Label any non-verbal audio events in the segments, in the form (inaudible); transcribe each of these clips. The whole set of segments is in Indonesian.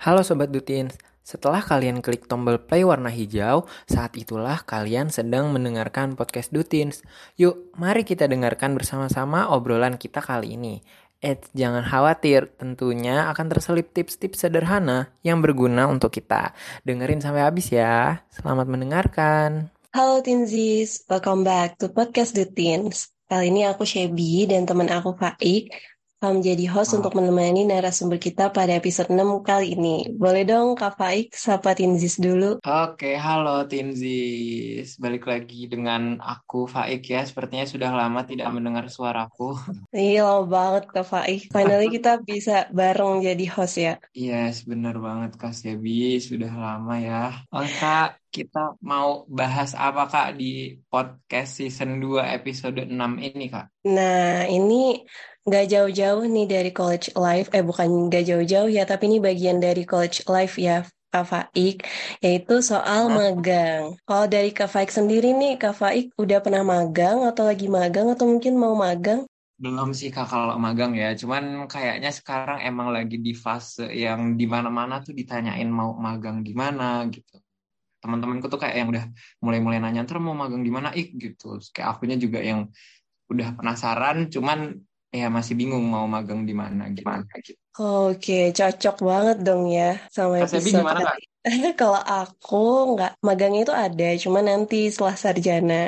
Halo Sobat Dutins, setelah kalian klik tombol play warna hijau, saat itulah kalian sedang mendengarkan podcast Dutins. Yuk, mari kita dengarkan bersama-sama obrolan kita kali ini. Eh, jangan khawatir, tentunya akan terselip tips-tips sederhana yang berguna untuk kita. Dengerin sampai habis ya. Selamat mendengarkan. Halo Tinzis, welcome back to podcast Dutins. Kali ini aku Shebi dan teman aku Faik menjadi host oh. untuk menemani narasumber kita pada episode 6 kali ini. Boleh dong Kak Faik sapa Tinzis dulu. Oke, halo Tinzis. Balik lagi dengan aku Faik ya. Sepertinya sudah lama tidak mendengar suaraku. (laughs) Iya, lama banget Kak Faik. Finally (laughs) kita bisa bareng jadi host ya. Yes, benar banget Kak Sebi. Sudah lama ya. Oh Kak, kita mau bahas apa Kak di podcast season 2 episode 6 ini Kak? Nah, ini nggak jauh-jauh nih dari college life, eh bukan nggak jauh-jauh ya, tapi ini bagian dari college life ya, Kak Faik, yaitu soal magang. Kalau dari Kak Faik sendiri nih, Kak Faik udah pernah magang atau lagi magang atau mungkin mau magang? Belum sih Kak kalau magang ya, cuman kayaknya sekarang emang lagi di fase yang di mana-mana tuh ditanyain mau magang di mana gitu. Teman-temanku tuh kayak yang udah mulai-mulai nanya, ntar mau magang di mana ik gitu. Kayak akunya juga yang udah penasaran, cuman ya masih bingung mau magang di mana gimana gitu. Oke, cocok banget dong ya sama Mas episode gimana. (laughs) Kalau aku nggak magang itu ada, cuma nanti setelah sarjana.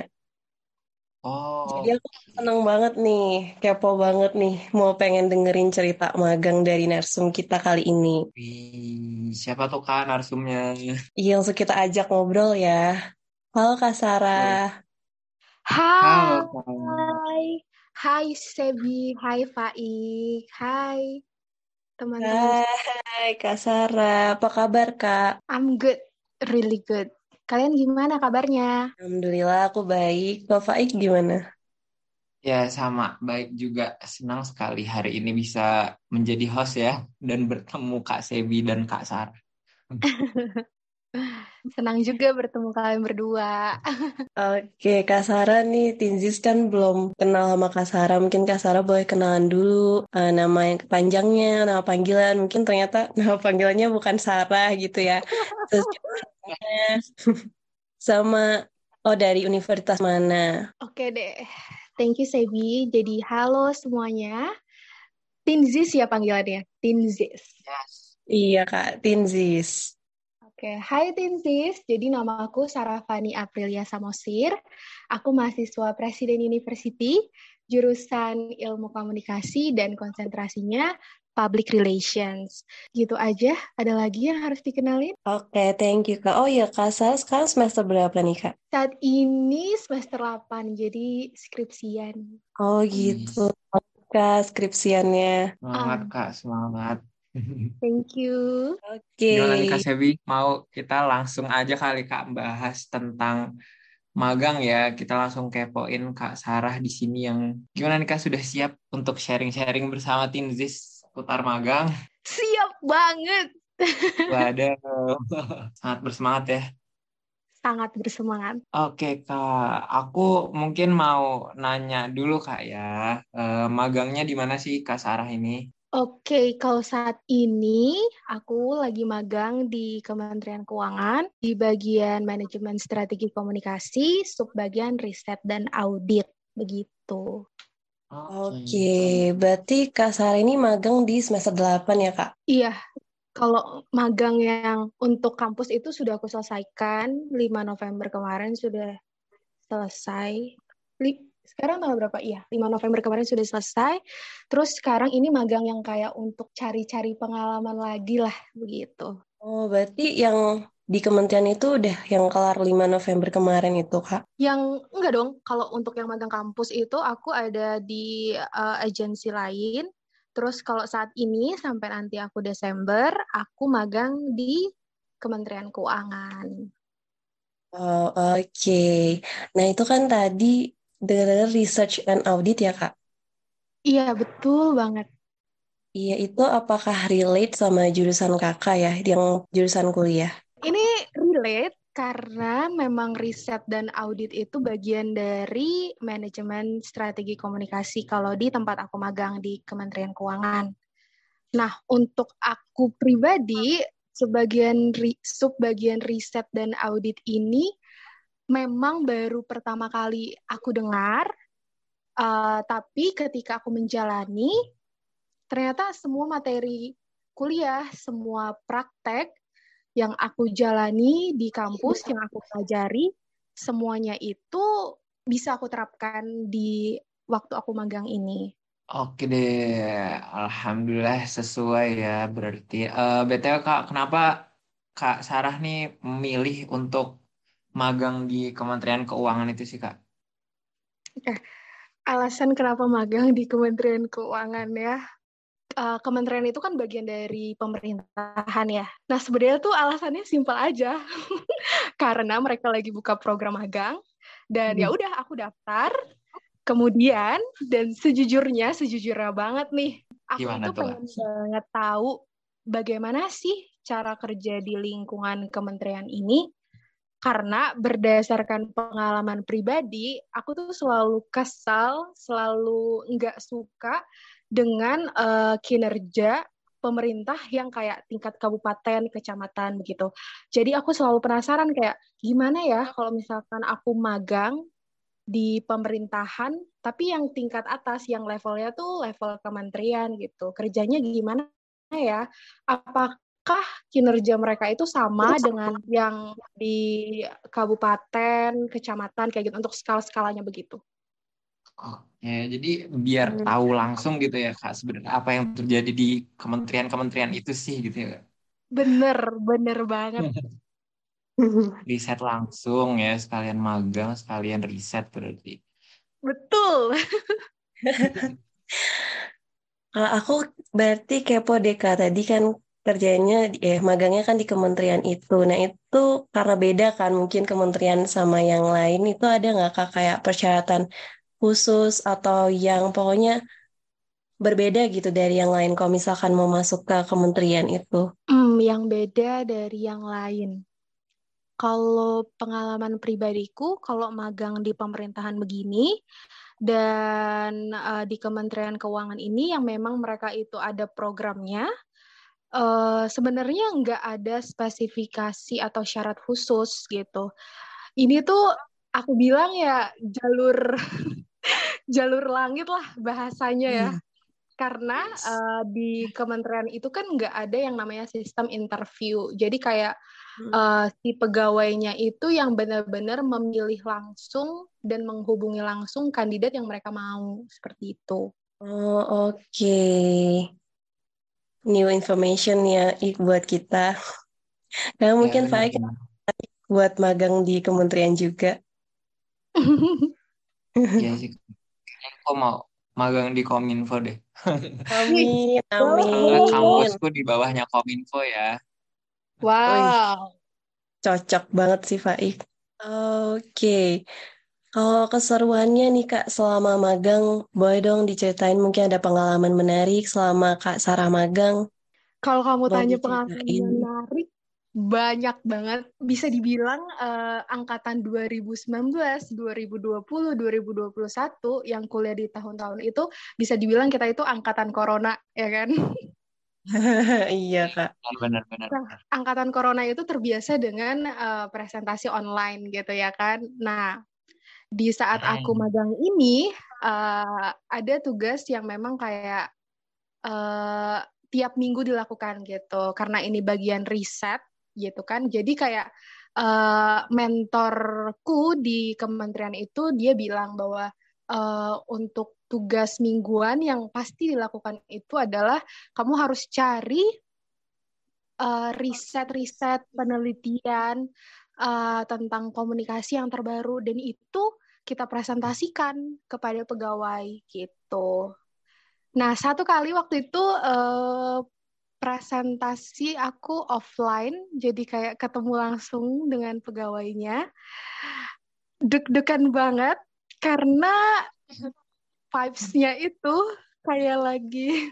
Oh. Jadi aku seneng banget nih, kepo banget nih, mau pengen dengerin cerita magang dari narsum kita kali ini. Wih, siapa tuh kan narsumnya? Iya, langsung kita ajak ngobrol ya. Halo Kak Sarah. Hai. Halo, Hai Sebi, hai Faik, hai teman-teman. Hai Kak Sarah, apa kabar Kak? I'm good, really good. Kalian gimana kabarnya? Alhamdulillah aku baik. Kak Faik gimana? Ya sama, baik juga. Senang sekali hari ini bisa menjadi host ya dan bertemu Kak Sebi dan Kak Sarah. (laughs) Senang juga bertemu kalian berdua. Oke, Kak Sarah nih, Tinzis kan belum kenal sama Kak Sarah. Mungkin Kak Sarah boleh kenalan dulu uh, nama yang panjangnya, nama panggilan. Mungkin ternyata (laughs) nama panggilannya bukan Sarah gitu ya. Terus (laughs) sama, oh dari universitas mana? Oke deh, thank you Sebi. Jadi halo semuanya. Tinzis ya panggilannya, Tinzis. Yes. Iya Kak, Tinzis. Oke, hai Tinsis. Jadi nama aku Sarah Fani Aprilia Samosir. Aku mahasiswa Presiden University, jurusan Ilmu Komunikasi dan konsentrasinya Public Relations. Gitu aja. Ada lagi yang harus dikenalin? Oke, thank you Kak. Oh iya Kak, saya sekarang semester berapa nih Kak? Saat ini semester 8, jadi skripsian. Oh gitu. Kak, skripsiannya. Semangat Kak, semangat. (laughs) Thank you. Oke. Okay. Gimana nih Kak Sebi? Mau kita langsung aja kali Kak bahas tentang magang ya. Kita langsung kepoin Kak Sarah di sini yang gimana nih Kak sudah siap untuk sharing-sharing bersama Tinzis putar magang? Siap banget. Waduh, (laughs) sangat bersemangat ya. Sangat bersemangat. Oke kak, aku mungkin mau nanya dulu kak ya, e, magangnya di mana sih kak Sarah ini? Oke, kalau saat ini aku lagi magang di Kementerian Keuangan di bagian manajemen strategi komunikasi, subbagian riset dan audit begitu. Oke, berarti Kak Sarah ini magang di semester 8 ya, Kak? Iya. Kalau magang yang untuk kampus itu sudah aku selesaikan 5 November kemarin sudah selesai sekarang tanggal berapa? Iya, 5 November kemarin sudah selesai. Terus sekarang ini magang yang kayak untuk cari-cari pengalaman lagi lah, begitu. Oh, berarti yang di kementerian itu udah yang kelar 5 November kemarin itu, Kak? Yang enggak dong, kalau untuk yang magang kampus itu aku ada di uh, agensi lain. Terus kalau saat ini sampai nanti aku Desember, aku magang di Kementerian Keuangan. Oh, oke. Okay. Nah, itu kan tadi dengar research and audit ya kak? Iya betul banget. Iya itu apakah relate sama jurusan kakak ya, yang jurusan kuliah? Ini relate karena memang riset dan audit itu bagian dari manajemen strategi komunikasi kalau di tempat aku magang di Kementerian Keuangan. Nah, untuk aku pribadi sebagian ri, sub bagian riset dan audit ini memang baru pertama kali aku dengar, uh, tapi ketika aku menjalani, ternyata semua materi kuliah, semua praktek yang aku jalani di kampus, yang aku pelajari, semuanya itu bisa aku terapkan di waktu aku magang ini. Oke deh, alhamdulillah sesuai ya berarti. Uh, eh, BTW Kak, kenapa Kak Sarah nih memilih untuk magang di Kementerian Keuangan itu sih Kak? Oke, alasan kenapa magang di Kementerian Keuangan ya. Uh, kementerian itu kan bagian dari pemerintahan ya. Nah sebenarnya tuh alasannya simpel aja, (laughs) karena mereka lagi buka program magang dan ya hmm. ya udah aku daftar, Kemudian dan sejujurnya, sejujurnya banget nih, aku Gimana tuh pengen banget tahu bagaimana sih cara kerja di lingkungan kementerian ini. Karena berdasarkan pengalaman pribadi, aku tuh selalu kesal, selalu nggak suka dengan uh, kinerja pemerintah yang kayak tingkat kabupaten, kecamatan begitu. Jadi aku selalu penasaran kayak gimana ya kalau misalkan aku magang di pemerintahan, tapi yang tingkat atas, yang levelnya tuh level kementerian gitu. Kerjanya gimana ya? Apakah kinerja mereka itu sama dengan yang di kabupaten, kecamatan kayak gitu untuk skala-skalanya begitu? Oke, jadi biar hmm. tahu langsung gitu ya kak sebenarnya apa yang terjadi di kementerian-kementerian itu sih gitu ya. Bener, bener banget. (laughs) (laughs) riset langsung ya sekalian magang sekalian riset berarti betul (laughs) kalau aku berarti kepo deh kak tadi kan kerjanya eh magangnya kan di kementerian itu nah itu karena beda kan mungkin kementerian sama yang lain itu ada nggak kak kayak persyaratan khusus atau yang pokoknya berbeda gitu dari yang lain kalau misalkan mau masuk ke kementerian itu? Hmm, yang beda dari yang lain. Kalau pengalaman pribadiku, kalau magang di pemerintahan begini dan uh, di Kementerian Keuangan ini yang memang mereka itu ada programnya, uh, sebenarnya nggak ada spesifikasi atau syarat khusus gitu. Ini tuh aku bilang ya jalur (laughs) jalur langit lah bahasanya ya. Hmm. Karena uh, di kementerian itu kan nggak ada yang namanya sistem interview. Jadi kayak uh, si pegawainya itu yang benar-benar memilih langsung dan menghubungi langsung kandidat yang mereka mau seperti itu. Oh oke, okay. New information ya buat kita. Nah mungkin ya, Faik buat magang di kementerian juga. (laughs) Iya sih. Kok mau magang di Kominfo deh. (laughs) Amin, amin. Kampusku di bawahnya Kominfo ya. Wow. Cocok banget sih Faik. Oke. Kalau keseruannya nih Kak selama magang, boleh dong diceritain mungkin ada pengalaman menarik selama Kak Sarah magang. Kalau kamu boleh tanya pengalaman menarik, banyak banget. Bisa dibilang uh, angkatan 2019, 2020, 2021 yang kuliah di tahun-tahun itu bisa dibilang kita itu angkatan corona, ya kan? (laughs) iya kak. Benar-benar. Nah, angkatan corona itu terbiasa dengan uh, presentasi online gitu ya kan. Nah di saat aku magang ini uh, ada tugas yang memang kayak uh, tiap minggu dilakukan gitu. Karena ini bagian riset gitu kan. Jadi kayak uh, mentorku di kementerian itu dia bilang bahwa uh, untuk tugas mingguan yang pasti dilakukan itu adalah kamu harus cari eh, riset-riset uh, penelitian uh, tentang komunikasi yang terbaru. Dan itu kita presentasikan kepada pegawai gitu. Nah satu kali waktu itu uh, presentasi aku offline, jadi kayak ketemu langsung dengan pegawainya, deg-degan banget karena vibes-nya itu kayak lagi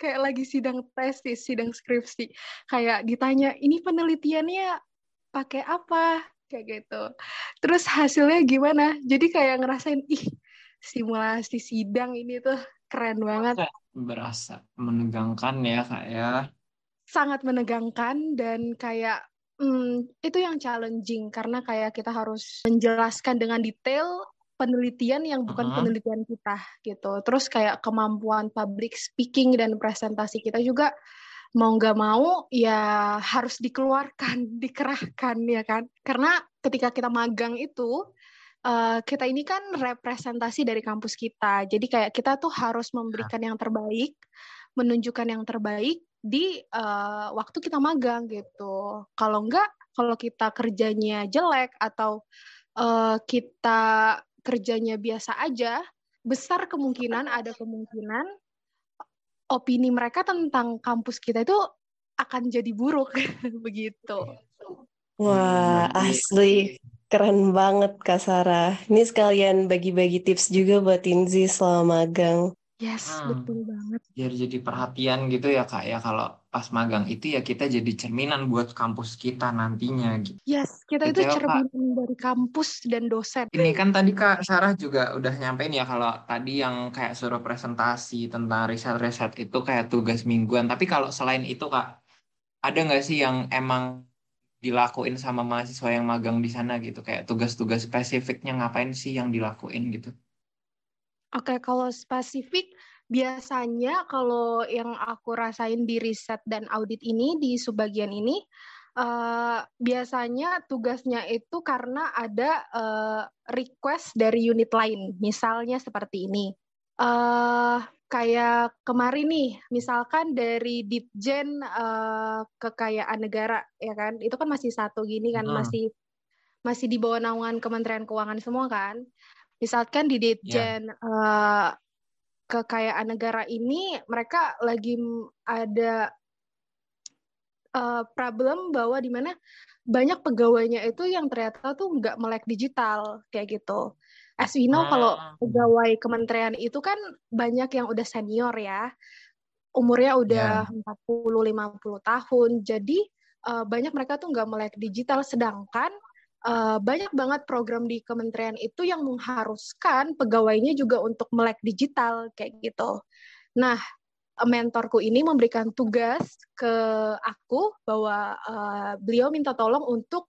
kayak lagi sidang tesis, sidang skripsi. Kayak ditanya, ini penelitiannya pakai apa? Kayak gitu. Terus hasilnya gimana? Jadi kayak ngerasain, ih simulasi sidang ini tuh keren banget. Berasa menegangkan ya kak ya. sangat menegangkan dan kayak hmm, itu yang challenging karena kayak kita harus menjelaskan dengan detail penelitian yang bukan uh -huh. penelitian kita gitu. Terus kayak kemampuan public speaking dan presentasi kita juga mau nggak mau ya harus dikeluarkan, (laughs) dikerahkan ya kan. Karena ketika kita magang itu uh, kita ini kan representasi dari kampus kita. Jadi kayak kita tuh harus memberikan yang terbaik, menunjukkan yang terbaik di uh, waktu kita magang gitu. Kalau enggak, kalau kita kerjanya jelek atau uh, kita kerjanya biasa aja, besar kemungkinan ada kemungkinan opini mereka tentang kampus kita itu akan jadi buruk (laughs) begitu. Wah, asli keren banget Kak Sarah. Ini sekalian bagi-bagi tips juga buat Inzi selama magang. Yes, hmm. betul banget. Biar jadi perhatian gitu ya kak ya kalau pas magang itu ya kita jadi cerminan buat kampus kita nantinya gitu. Yes, kita itu cerminan kak. dari kampus dan dosen. Ini kan tadi kak Sarah juga udah nyampein ya kalau tadi yang kayak suruh presentasi tentang riset-riset itu kayak tugas mingguan. Tapi kalau selain itu kak, ada nggak sih yang emang dilakuin sama mahasiswa yang magang di sana gitu kayak tugas-tugas spesifiknya ngapain sih yang dilakuin gitu? Oke, kalau spesifik biasanya kalau yang aku rasain di riset dan audit ini di subbagian ini uh, biasanya tugasnya itu karena ada uh, request dari unit lain, misalnya seperti ini. Uh, kayak kemarin nih, misalkan dari Ditjen uh, Kekayaan Negara, ya kan, itu kan masih satu gini kan, hmm. masih masih di bawah naungan Kementerian Keuangan semua kan. Misalkan di Ditjen yeah. uh, kekayaan negara ini mereka lagi ada uh, problem bahwa di mana banyak pegawainya itu yang ternyata tuh nggak melek digital kayak gitu. As we know kalau ah. pegawai kementerian itu kan banyak yang udah senior ya. Umurnya udah yeah. 40 50 tahun. Jadi uh, banyak mereka tuh nggak melek digital sedangkan uh, banyak banget program di kementerian itu yang mengharuskan pegawainya juga untuk melek digital kayak gitu. Nah, mentorku ini memberikan tugas ke aku bahwa uh, beliau minta tolong untuk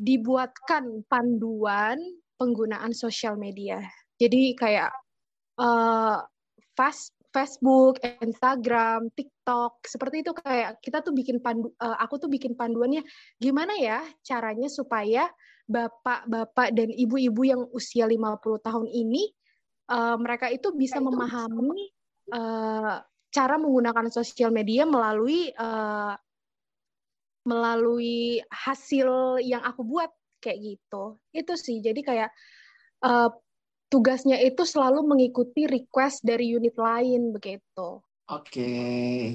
dibuatkan panduan penggunaan sosial media. Jadi kayak uh, fast Facebook, Instagram, TikTok, seperti itu kayak kita tuh bikin pandu, uh, aku tuh bikin panduannya gimana ya caranya supaya bapak-bapak dan ibu-ibu yang usia 50 tahun ini uh, mereka itu bisa memahami uh, cara menggunakan sosial media melalui uh, melalui hasil yang aku buat kayak gitu. Itu sih. Jadi kayak uh, tugasnya itu selalu mengikuti request dari unit lain begitu. Oke,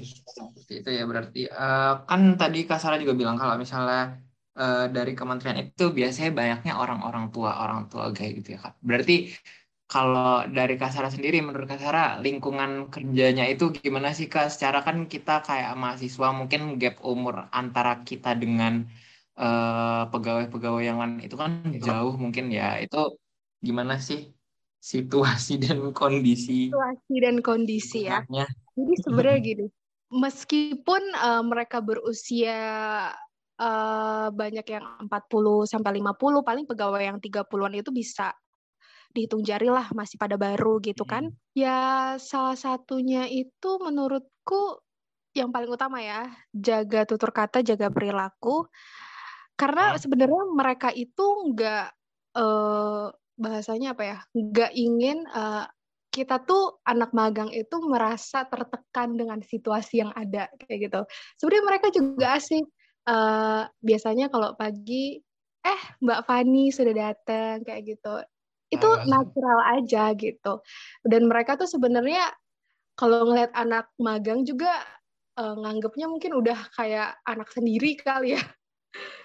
seperti itu ya berarti. Uh, kan tadi Kak Sarah juga bilang kalau misalnya uh, dari kementerian itu biasanya banyaknya orang-orang tua, orang tua kayak gitu ya Kak. Berarti kalau dari Kak Sarah sendiri, menurut Kak Sarah, lingkungan kerjanya itu gimana sih Kak? Secara kan kita kayak mahasiswa mungkin gap umur antara kita dengan pegawai pegawai-pegawai yang lain itu kan jauh mungkin ya. Itu gimana sih situasi dan kondisi. Situasi dan kondisi ya. Jadi sebenarnya gini meskipun uh, mereka berusia uh, banyak yang 40 sampai 50 paling pegawai yang 30-an itu bisa dihitung jari lah masih pada baru gitu kan. Hmm. ya salah satunya itu menurutku yang paling utama ya jaga tutur kata jaga perilaku. Karena sebenarnya mereka itu nggak uh, bahasanya apa ya nggak ingin uh, kita tuh anak magang itu merasa tertekan dengan situasi yang ada kayak gitu. Sebenarnya mereka juga asik. Uh, biasanya kalau pagi, eh Mbak Fani sudah datang kayak gitu. Itu uh. natural aja gitu. Dan mereka tuh sebenarnya kalau ngeliat anak magang juga uh, nganggapnya mungkin udah kayak anak sendiri kali ya.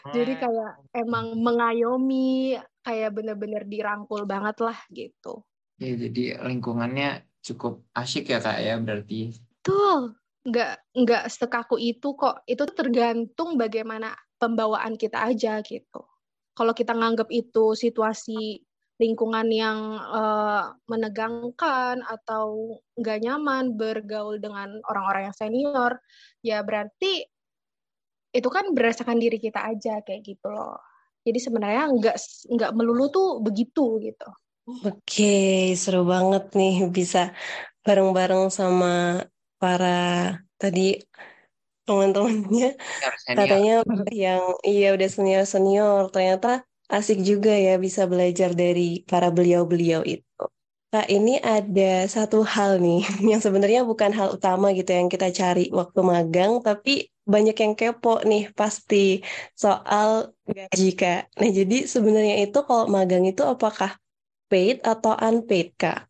Jadi kayak emang mengayomi, kayak bener-bener dirangkul banget lah gitu. Ya, jadi lingkungannya cukup asyik ya kak ya berarti. Betul, nggak nggak sekaku itu kok. Itu tergantung bagaimana pembawaan kita aja gitu. Kalau kita nganggap itu situasi lingkungan yang uh, menegangkan atau nggak nyaman bergaul dengan orang-orang yang senior, ya berarti itu kan berdasarkan diri kita aja kayak gitu loh. Jadi sebenarnya nggak nggak melulu tuh begitu gitu. Oke, seru banget nih bisa bareng-bareng sama para tadi teman-temannya katanya yang iya udah senior senior ternyata asik juga ya bisa belajar dari para beliau-beliau itu. Kak, ini ada satu hal nih (laughs) yang sebenarnya bukan hal utama gitu yang kita cari waktu magang, tapi banyak yang kepo nih pasti soal gaji Kak. Nah, jadi sebenarnya itu kalau magang itu apakah paid atau unpaid Kak?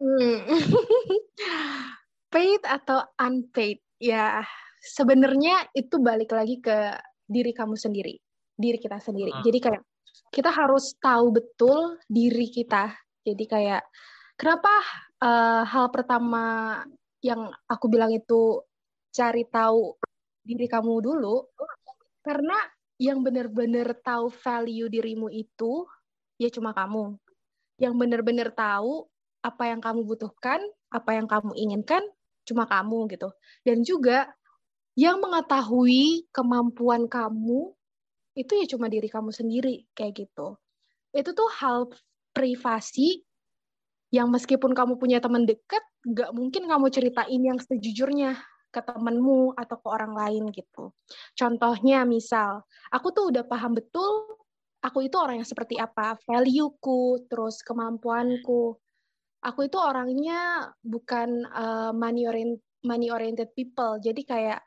Hmm. (laughs) paid atau unpaid? Ya, sebenarnya itu balik lagi ke diri kamu sendiri, diri kita sendiri. Hmm. Jadi kayak kita harus tahu betul diri kita jadi kayak kenapa uh, hal pertama yang aku bilang itu cari tahu diri kamu dulu karena yang benar-benar tahu value dirimu itu ya cuma kamu. Yang benar-benar tahu apa yang kamu butuhkan, apa yang kamu inginkan cuma kamu gitu. Dan juga yang mengetahui kemampuan kamu itu ya cuma diri kamu sendiri kayak gitu. Itu tuh hal privasi yang meskipun kamu punya teman dekat, nggak mungkin kamu ceritain yang sejujurnya ke temenmu atau ke orang lain gitu. Contohnya misal, aku tuh udah paham betul aku itu orang yang seperti apa, value-ku, terus kemampuanku. Aku itu orangnya bukan uh, money oriented money oriented people. Jadi kayak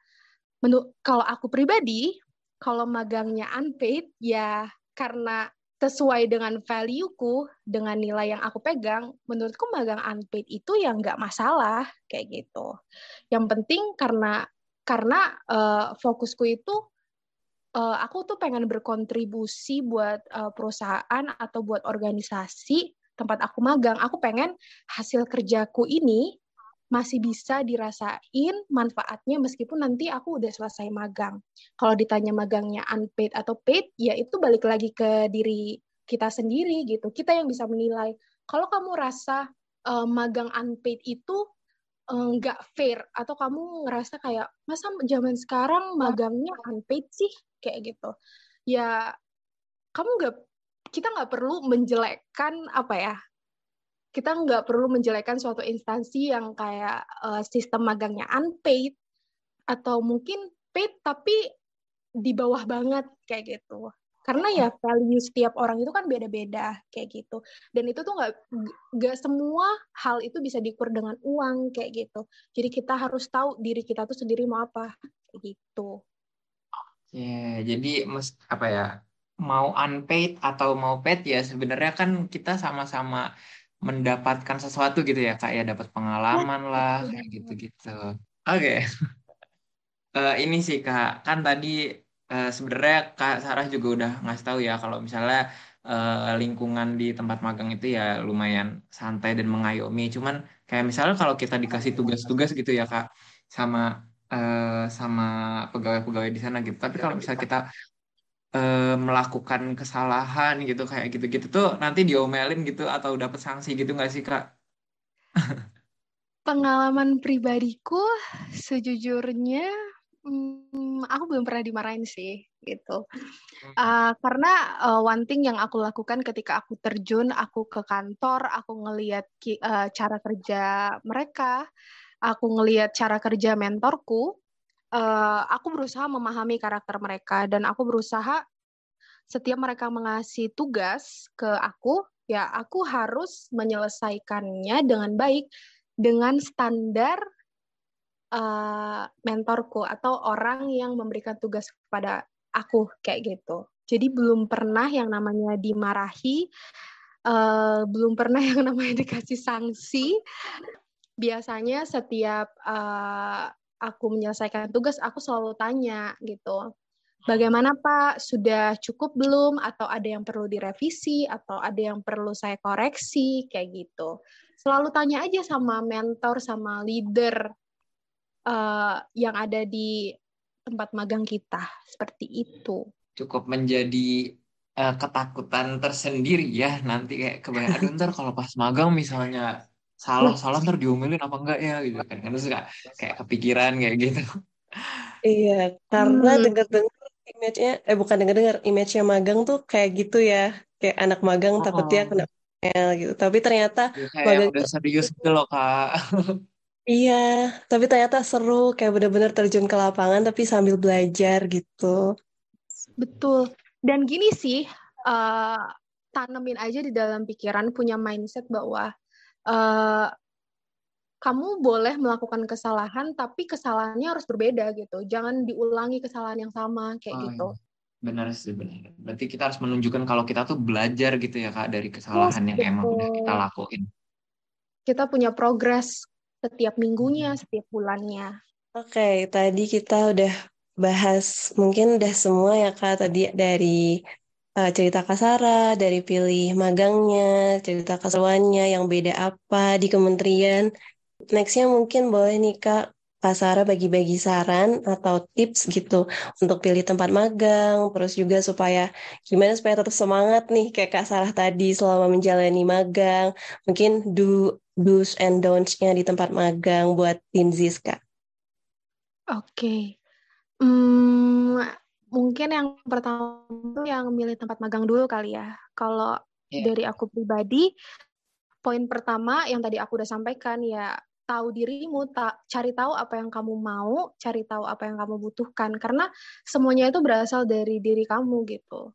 kalau aku pribadi, kalau magangnya unpaid ya karena sesuai dengan value-ku, dengan nilai yang aku pegang, menurutku magang unpaid itu yang nggak masalah kayak gitu. Yang penting karena karena uh, fokusku itu uh, aku tuh pengen berkontribusi buat uh, perusahaan atau buat organisasi tempat aku magang. Aku pengen hasil kerjaku ini masih bisa dirasain manfaatnya meskipun nanti aku udah selesai magang. Kalau ditanya magangnya unpaid atau paid, ya itu balik lagi ke diri kita sendiri gitu. Kita yang bisa menilai. Kalau kamu rasa uh, magang unpaid itu eh, nggak uh, fair atau kamu ngerasa kayak masa zaman sekarang magangnya unpaid sih kayak gitu. Ya kamu nggak kita nggak perlu menjelekkan apa ya kita nggak perlu menjelekkan suatu instansi yang kayak uh, sistem magangnya unpaid atau mungkin paid tapi di bawah banget kayak gitu. Karena ya value setiap orang itu kan beda-beda kayak gitu. Dan itu tuh nggak nggak semua hal itu bisa diukur dengan uang kayak gitu. Jadi kita harus tahu diri kita tuh sendiri mau apa kayak gitu. Ya jadi mes apa ya mau unpaid atau mau paid ya sebenarnya kan kita sama-sama mendapatkan sesuatu gitu ya kak ya. Dapat pengalaman lah kayak gitu-gitu. Oke. Okay. (laughs) uh, eh, ini sih kak kan tadi uh, sebenarnya kak Sarah juga udah ngasih tahu ya kalau misalnya uh, lingkungan di tempat magang itu ya lumayan santai dan mengayomi. Cuman kayak misalnya kalau kita dikasih tugas-tugas gitu ya kak sama uh, sama pegawai-pegawai di sana gitu. Tapi kalau misalnya kita uh, melakukan kesalahan gitu kayak gitu-gitu tuh nanti diomelin gitu atau dapat sanksi gitu nggak sih kak? Pengalaman pribadiku sejujurnya hmm, aku belum pernah dimarahin sih gitu. Uh, karena uh, one thing yang aku lakukan ketika aku terjun, aku ke kantor, aku ngelihat uh, cara kerja mereka, aku ngelihat cara kerja mentorku, uh, aku berusaha memahami karakter mereka dan aku berusaha setiap mereka mengasih tugas ke aku, ya aku harus menyelesaikannya dengan baik dengan standar uh, mentorku atau orang yang memberikan tugas kepada aku kayak gitu. Jadi belum pernah yang namanya dimarahi, uh, belum pernah (laughs) yang namanya dikasih sanksi. Biasanya setiap uh, aku menyelesaikan tugas aku selalu tanya gitu. Bagaimana Pak? Sudah cukup belum? Atau ada yang perlu direvisi? Atau ada yang perlu saya koreksi? Kayak gitu. Selalu tanya aja sama mentor sama leader uh, yang ada di tempat magang kita. Seperti itu. Cukup menjadi uh, ketakutan tersendiri ya nanti kayak kebanyakan. Ntar kalau pas magang misalnya salah salah ntar diomelin apa enggak ya gitu kan kan suka kayak kepikiran kayak gitu (laughs) Iya, karena hmm. dengar-dengar image-nya, eh bukan dengar-dengar, image-nya magang tuh kayak gitu ya. Kayak anak magang oh. takut dia kena L gitu. Tapi ternyata ya, kayak magang udah serius gitu loh, Kak. (laughs) iya, tapi ternyata seru. Kayak bener-bener terjun ke lapangan tapi sambil belajar gitu. Betul. Dan gini sih, uh, tanemin aja di dalam pikiran, punya mindset bahwa uh, kamu boleh melakukan kesalahan tapi kesalahannya harus berbeda gitu. Jangan diulangi kesalahan yang sama kayak oh, gitu. iya. benar sih benar. Berarti kita harus menunjukkan kalau kita tuh belajar gitu ya kak dari kesalahan yes, yang emang udah kita lakuin. Kita punya progres setiap minggunya hmm. setiap bulannya. Oke okay, tadi kita udah bahas mungkin udah semua ya kak tadi dari uh, cerita Kasara, dari pilih magangnya, cerita keseruannya yang beda apa di kementerian. Nextnya mungkin boleh nih Kak, Kak bagi-bagi saran atau tips gitu untuk pilih tempat magang, terus juga supaya gimana supaya tetap semangat nih kayak Kak Sarah tadi selama menjalani magang, mungkin do do's and don'ts-nya di tempat magang buat Tinzis Kak. Oke, okay. hmm, mungkin yang pertama itu yang milih tempat magang dulu kali ya. Kalau yeah. dari aku pribadi, poin pertama yang tadi aku udah sampaikan ya tahu dirimu, ta cari tahu apa yang kamu mau, cari tahu apa yang kamu butuhkan karena semuanya itu berasal dari diri kamu gitu.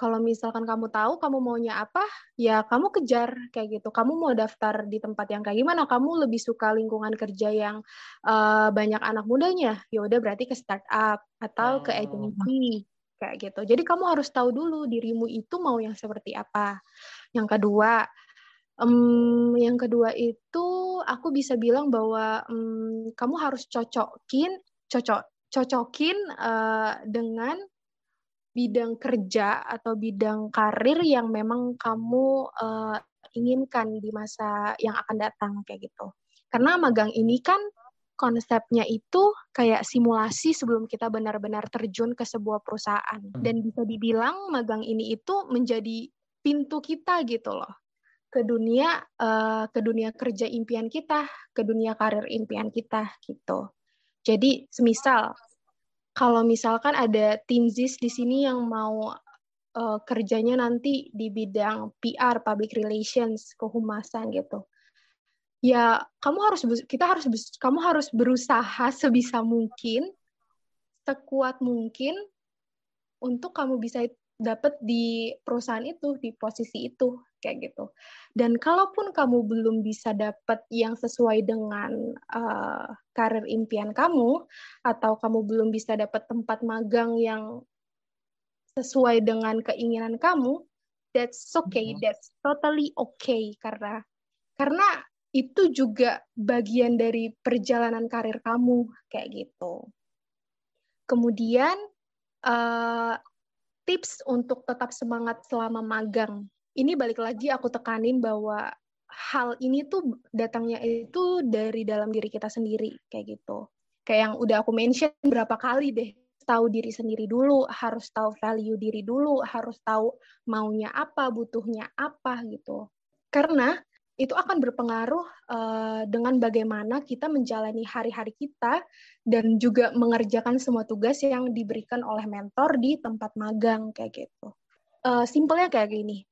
Kalau misalkan kamu tahu kamu maunya apa, ya kamu kejar kayak gitu. Kamu mau daftar di tempat yang kayak gimana? Kamu lebih suka lingkungan kerja yang uh, banyak anak mudanya? Ya udah berarti ke startup atau ke oh. agency kayak gitu. Jadi kamu harus tahu dulu dirimu itu mau yang seperti apa. Yang kedua, Um, yang kedua itu aku bisa bilang bahwa um, kamu harus cocokin, cocok, cocokin uh, dengan bidang kerja atau bidang karir yang memang kamu uh, inginkan di masa yang akan datang kayak gitu. Karena magang ini kan konsepnya itu kayak simulasi sebelum kita benar-benar terjun ke sebuah perusahaan dan bisa dibilang magang ini itu menjadi pintu kita gitu loh ke dunia uh, ke dunia kerja impian kita, ke dunia karir impian kita gitu. Jadi semisal kalau misalkan ada Tinzis di sini yang mau uh, kerjanya nanti di bidang PR, public relations, kehumasan gitu. Ya, kamu harus kita harus kamu harus berusaha sebisa mungkin sekuat mungkin untuk kamu bisa dapat di perusahaan itu, di posisi itu kayak gitu. Dan kalaupun kamu belum bisa dapat yang sesuai dengan uh, karir impian kamu, atau kamu belum bisa dapat tempat magang yang sesuai dengan keinginan kamu, that's okay, mm-hmm. that's totally okay karena karena itu juga bagian dari perjalanan karir kamu kayak gitu. Kemudian uh, tips untuk tetap semangat selama magang ini balik lagi aku tekanin bahwa hal ini tuh datangnya itu dari dalam diri kita sendiri kayak gitu. Kayak yang udah aku mention berapa kali deh tahu diri sendiri dulu, harus tahu value diri dulu, harus tahu maunya apa, butuhnya apa gitu. Karena itu akan berpengaruh uh, dengan bagaimana kita menjalani hari-hari kita dan juga mengerjakan semua tugas yang diberikan oleh mentor di tempat magang kayak gitu. Uh, simpelnya kayak gini,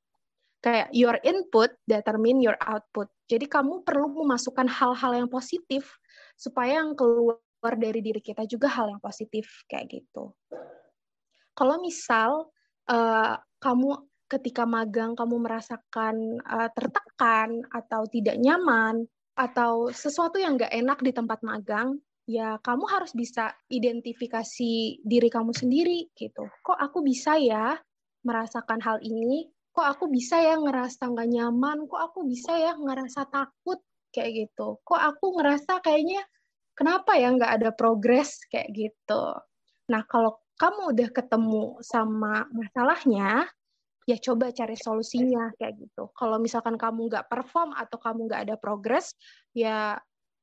kayak your input determine your output. Jadi kamu perlu memasukkan hal-hal yang positif supaya yang keluar dari diri kita juga hal yang positif kayak gitu. Kalau misal uh, kamu ketika magang kamu merasakan uh, tertekan atau tidak nyaman atau sesuatu yang nggak enak di tempat magang, ya kamu harus bisa identifikasi diri kamu sendiri gitu. Kok aku bisa ya merasakan hal ini? Kok aku bisa ya ngerasa nggak nyaman, kok aku bisa ya ngerasa takut kayak gitu, kok aku ngerasa kayaknya kenapa ya nggak ada progres kayak gitu. Nah kalau kamu udah ketemu sama masalahnya, ya coba cari solusinya kayak gitu. Kalau misalkan kamu nggak perform atau kamu nggak ada progres, ya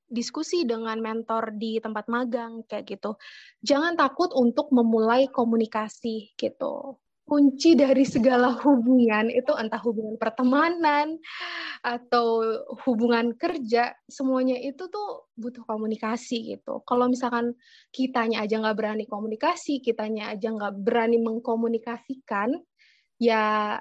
diskusi dengan mentor di tempat magang kayak gitu. Jangan takut untuk memulai komunikasi gitu kunci dari segala hubungan itu entah hubungan pertemanan atau hubungan kerja semuanya itu tuh butuh komunikasi gitu. Kalau misalkan kitanya aja nggak berani komunikasi kitanya aja nggak berani mengkomunikasikan ya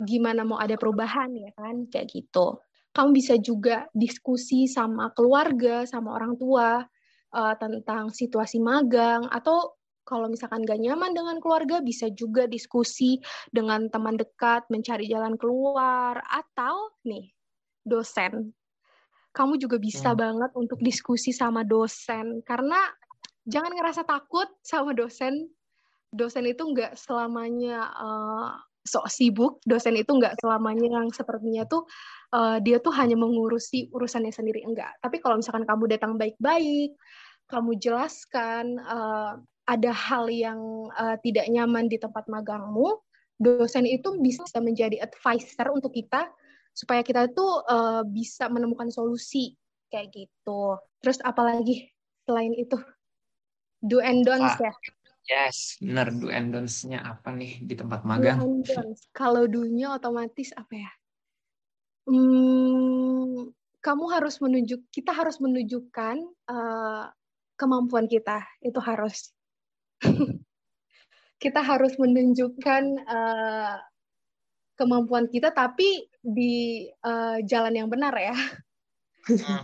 gimana mau ada perubahan ya kan? Kayak gitu. Kamu bisa juga diskusi sama keluarga sama orang tua uh, tentang situasi magang atau kalau misalkan gak nyaman dengan keluarga, bisa juga diskusi dengan teman dekat, mencari jalan keluar, atau nih, dosen. Kamu juga bisa hmm. banget untuk diskusi sama dosen, karena jangan ngerasa takut sama dosen. Dosen itu nggak selamanya uh, sok sibuk, dosen itu nggak selamanya yang sepertinya tuh uh, dia tuh hanya mengurusi urusannya sendiri enggak. Tapi kalau misalkan kamu datang baik-baik, kamu jelaskan uh, ada hal yang uh, tidak nyaman di tempat magangmu, dosen itu bisa menjadi advisor untuk kita supaya kita itu uh, bisa menemukan solusi kayak gitu. Terus apalagi selain itu do and don'ts ah, ya. Yes, benar do and don'ts-nya apa nih di tempat magang? Do and don'ts. Kalau do-nya otomatis apa ya? Hmm, kamu harus menunjuk, kita harus menunjukkan uh, kemampuan kita itu harus kita harus menunjukkan uh, kemampuan kita tapi di uh, jalan yang benar ya.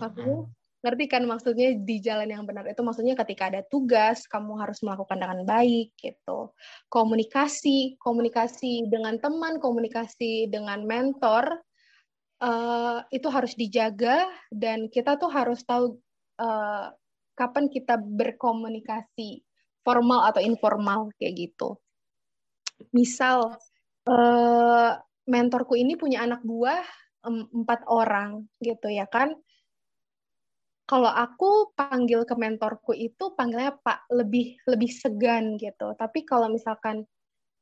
Aku ngerti kan maksudnya di jalan yang benar itu maksudnya ketika ada tugas kamu harus melakukan dengan baik gitu. Komunikasi, komunikasi dengan teman, komunikasi dengan mentor uh, itu harus dijaga dan kita tuh harus tahu uh, kapan kita berkomunikasi formal atau informal kayak gitu. Misal uh, mentorku ini punya anak buah empat orang gitu ya kan. Kalau aku panggil ke mentorku itu panggilnya Pak lebih lebih segan gitu. Tapi kalau misalkan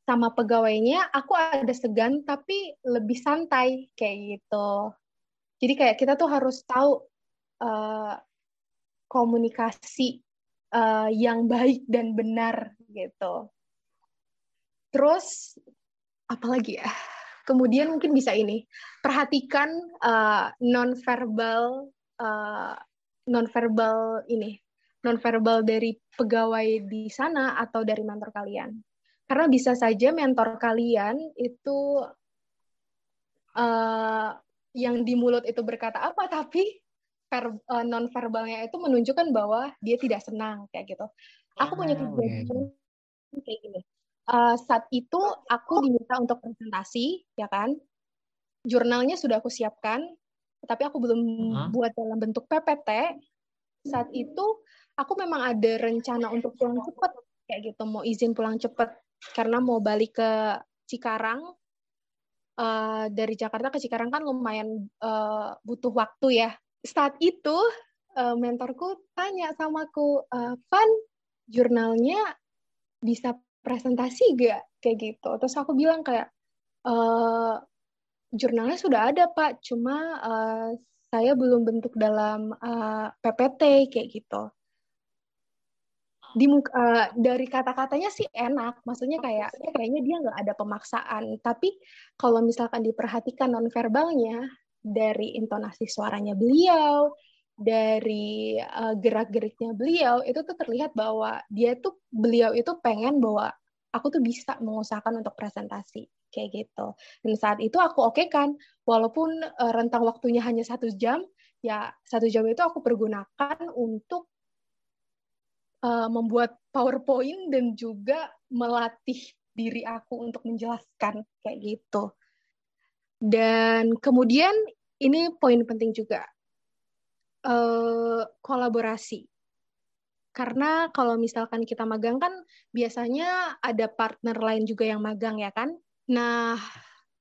sama pegawainya aku ada segan tapi lebih santai kayak gitu. Jadi kayak kita tuh harus tahu uh, komunikasi uh, yang baik dan benar gitu. Terus apalagi ya? Kemudian mungkin bisa ini perhatikan uh, nonverbal uh, nonverbal ini nonverbal dari pegawai di sana atau dari mentor kalian. Karena bisa saja mentor kalian itu uh, yang di mulut itu berkata apa tapi ver, uh, eh, non verbalnya itu menunjukkan bahwa dia tidak senang kayak gitu. Aku punya ah, kejadian kayak gini. Uh, saat itu aku diminta untuk presentasi, ya kan? Jurnalnya sudah aku siapkan, tapi aku belum uh-huh. buat dalam bentuk PPT. Saat itu aku memang ada rencana untuk pulang cepat, kayak gitu, mau izin pulang cepat karena mau balik ke Cikarang. Uh, dari Jakarta ke Cikarang kan lumayan uh, butuh waktu ya saat itu uh, mentorku tanya sama aku, uh, Van, jurnalnya bisa presentasi gak? Kayak gitu. Terus aku bilang kayak, uh, jurnalnya sudah ada Pak, cuma uh, saya belum bentuk dalam uh, PPT kayak gitu. Di uh, dari kata-katanya sih enak, maksudnya kayak ya kayaknya dia nggak ada pemaksaan. Tapi kalau misalkan diperhatikan nonverbalnya, dari intonasi suaranya beliau, dari uh, gerak-geriknya beliau itu tuh terlihat bahwa dia tuh beliau itu pengen bahwa aku tuh bisa mengusahakan untuk presentasi kayak gitu. Dan saat itu aku oke okay kan, walaupun uh, rentang waktunya hanya satu jam, ya satu jam itu aku pergunakan untuk uh, membuat PowerPoint dan juga melatih diri aku untuk menjelaskan kayak gitu. Dan kemudian ini poin penting juga uh, kolaborasi. Karena kalau misalkan kita magang kan biasanya ada partner lain juga yang magang ya kan. Nah,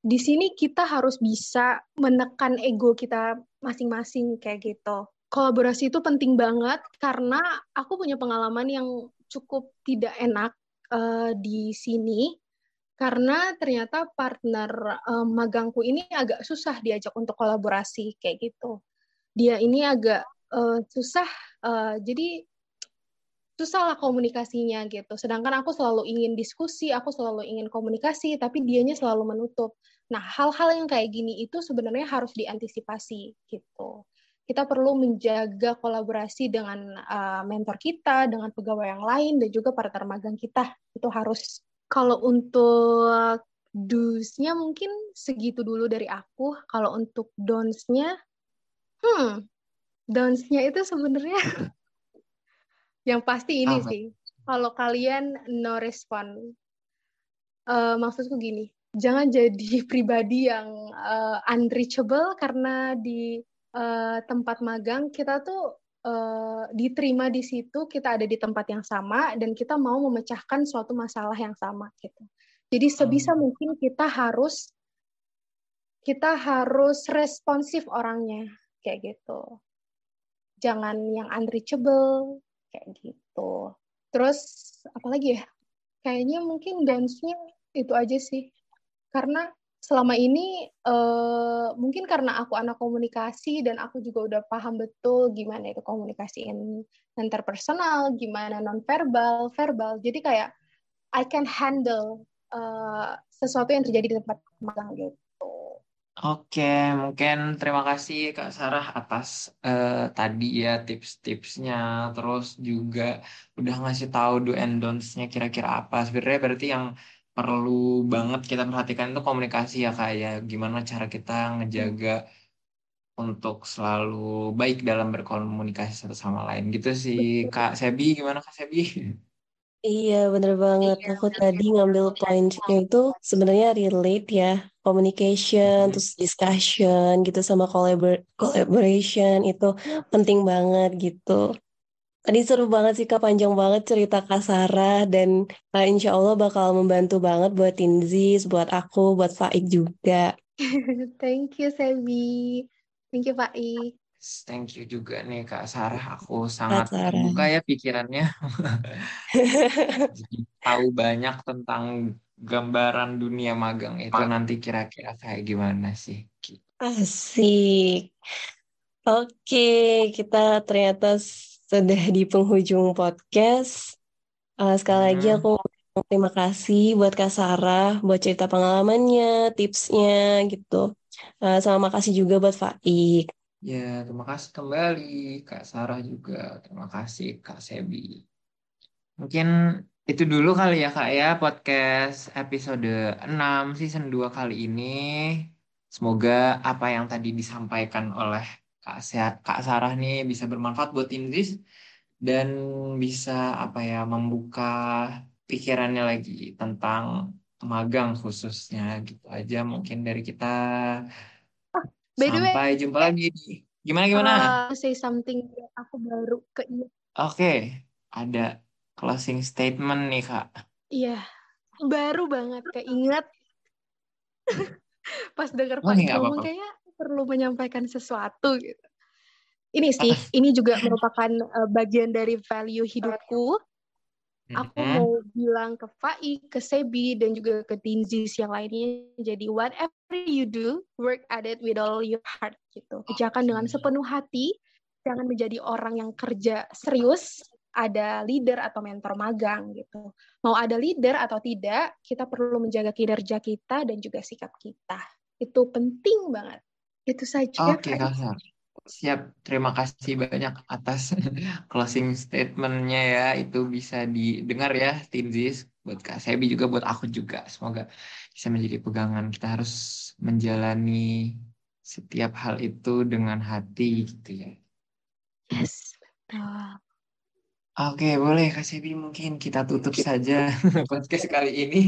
di sini kita harus bisa menekan ego kita masing-masing kayak gitu. Kolaborasi itu penting banget karena aku punya pengalaman yang cukup tidak enak uh, di sini karena ternyata partner um, magangku ini agak susah diajak untuk kolaborasi kayak gitu. Dia ini agak uh, susah, uh, jadi susah lah komunikasinya gitu. Sedangkan aku selalu ingin diskusi, aku selalu ingin komunikasi, tapi dianya selalu menutup. Nah, hal-hal yang kayak gini itu sebenarnya harus diantisipasi gitu. Kita perlu menjaga kolaborasi dengan uh, mentor kita, dengan pegawai yang lain, dan juga partner magang kita. Itu harus. Kalau untuk do's-nya mungkin segitu dulu dari aku. Kalau untuk don'ts-nya, hmm, don'ts-nya itu sebenarnya (laughs) Yang pasti ini Apa? sih, kalau kalian no respon, uh, maksudku gini, jangan jadi (laughs) pribadi yang uh, unreachable karena di uh, tempat magang kita tuh uh, diterima di situ, kita ada di tempat yang sama dan kita mau memecahkan suatu masalah yang sama gitu. Jadi sebisa hmm. mungkin kita harus kita harus responsif orangnya kayak gitu. Jangan yang unreachable, kayak gitu terus apalagi ya kayaknya mungkin dance-nya itu aja sih karena selama ini uh, mungkin karena aku anak komunikasi dan aku juga udah paham betul gimana itu komunikasiin interpersonal, gimana non verbal, verbal. Jadi kayak I can handle uh, sesuatu yang terjadi di tempat magang gitu. Oke, mungkin terima kasih Kak Sarah atas uh, tadi ya tips-tipsnya, terus juga udah ngasih tahu do and don'ts-nya kira-kira apa. Sebenarnya berarti yang perlu banget kita perhatikan itu komunikasi ya Kak ya. Gimana cara kita ngejaga untuk selalu baik dalam berkomunikasi satu sama lain gitu sih. Kak Sebi, gimana Kak Sebi? Iya, bener banget. Iya, Aku tadi ngambil poinnya itu sebenarnya relate ya. Communication, hmm. terus discussion gitu sama collabor collaboration itu penting banget gitu. Tadi seru banget sih Kak, panjang banget cerita Kak Sarah dan uh, insya Allah bakal membantu banget buat Tinzis, buat aku, buat Faik juga. (laughs) Thank you, Sebi. Thank you, Faik. Thank you juga nih Kak Sarah. Aku sangat terbuka ya pikirannya. Jadi (laughs) (laughs) tahu banyak tentang gambaran dunia magang itu nanti kira-kira kayak gimana sih? Asik. Oke, kita ternyata sudah di penghujung podcast. Uh, sekali hmm. lagi aku terima kasih buat Kak Sarah buat cerita pengalamannya, tipsnya gitu. Uh, sama makasih juga buat Faik. Ya, terima kasih kembali Kak Sarah juga. Terima kasih Kak Sebi. Mungkin itu dulu kali ya Kak ya podcast episode 6 season 2 kali ini. Semoga apa yang tadi disampaikan oleh Kak, Sehat, Kak Sarah nih bisa bermanfaat buat Indris dan bisa apa ya membuka pikirannya lagi tentang magang khususnya gitu aja mungkin dari kita. By the Sampai way, jumpa lagi Gimana gimana? Uh, say something aku baru ke Oke, okay. ada closing statement nih kak. Iya, baru banget keinget. (laughs) Pas denger oh, Pak ngomong kayaknya perlu menyampaikan sesuatu gitu. Ini sih, ini juga merupakan uh, bagian dari value hidupku Aku mm -hmm. mau bilang ke Fai, ke Sebi, dan juga ke Tinzis yang lainnya. Jadi whatever you do, work at it with all your heart gitu. Kerjakan dengan sepenuh hati. Jangan menjadi orang yang kerja serius. Ada leader atau mentor magang gitu. Mau ada leader atau tidak, kita perlu menjaga kinerja kita dan juga sikap kita. Itu penting banget. Itu saja. Oke, okay, Siap, terima kasih banyak atas (laughs) closing statementnya ya. Itu bisa didengar ya, Tinzis. Buat Kak Sebi juga, buat aku juga. Semoga bisa menjadi pegangan. Kita harus menjalani setiap hal itu dengan hati gitu ya. Yes, betul. Oke, boleh Kak Sebi mungkin kita tutup saja (laughs) podcast kali ini.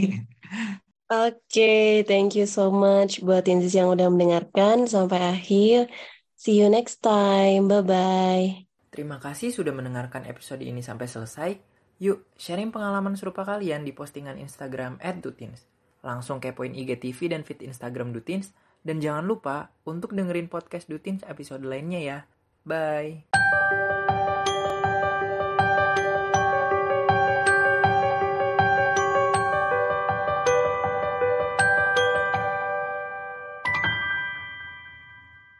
Oke, okay, thank you so much buat Tinzis yang udah mendengarkan sampai akhir. See you next time. Bye-bye. Terima kasih sudah mendengarkan episode ini sampai selesai. Yuk, sharing pengalaman serupa kalian di postingan Instagram @dutins. Langsung kepoin IGTV dan feed Instagram Dutins. Dan jangan lupa untuk dengerin podcast Dutins episode lainnya ya. Bye.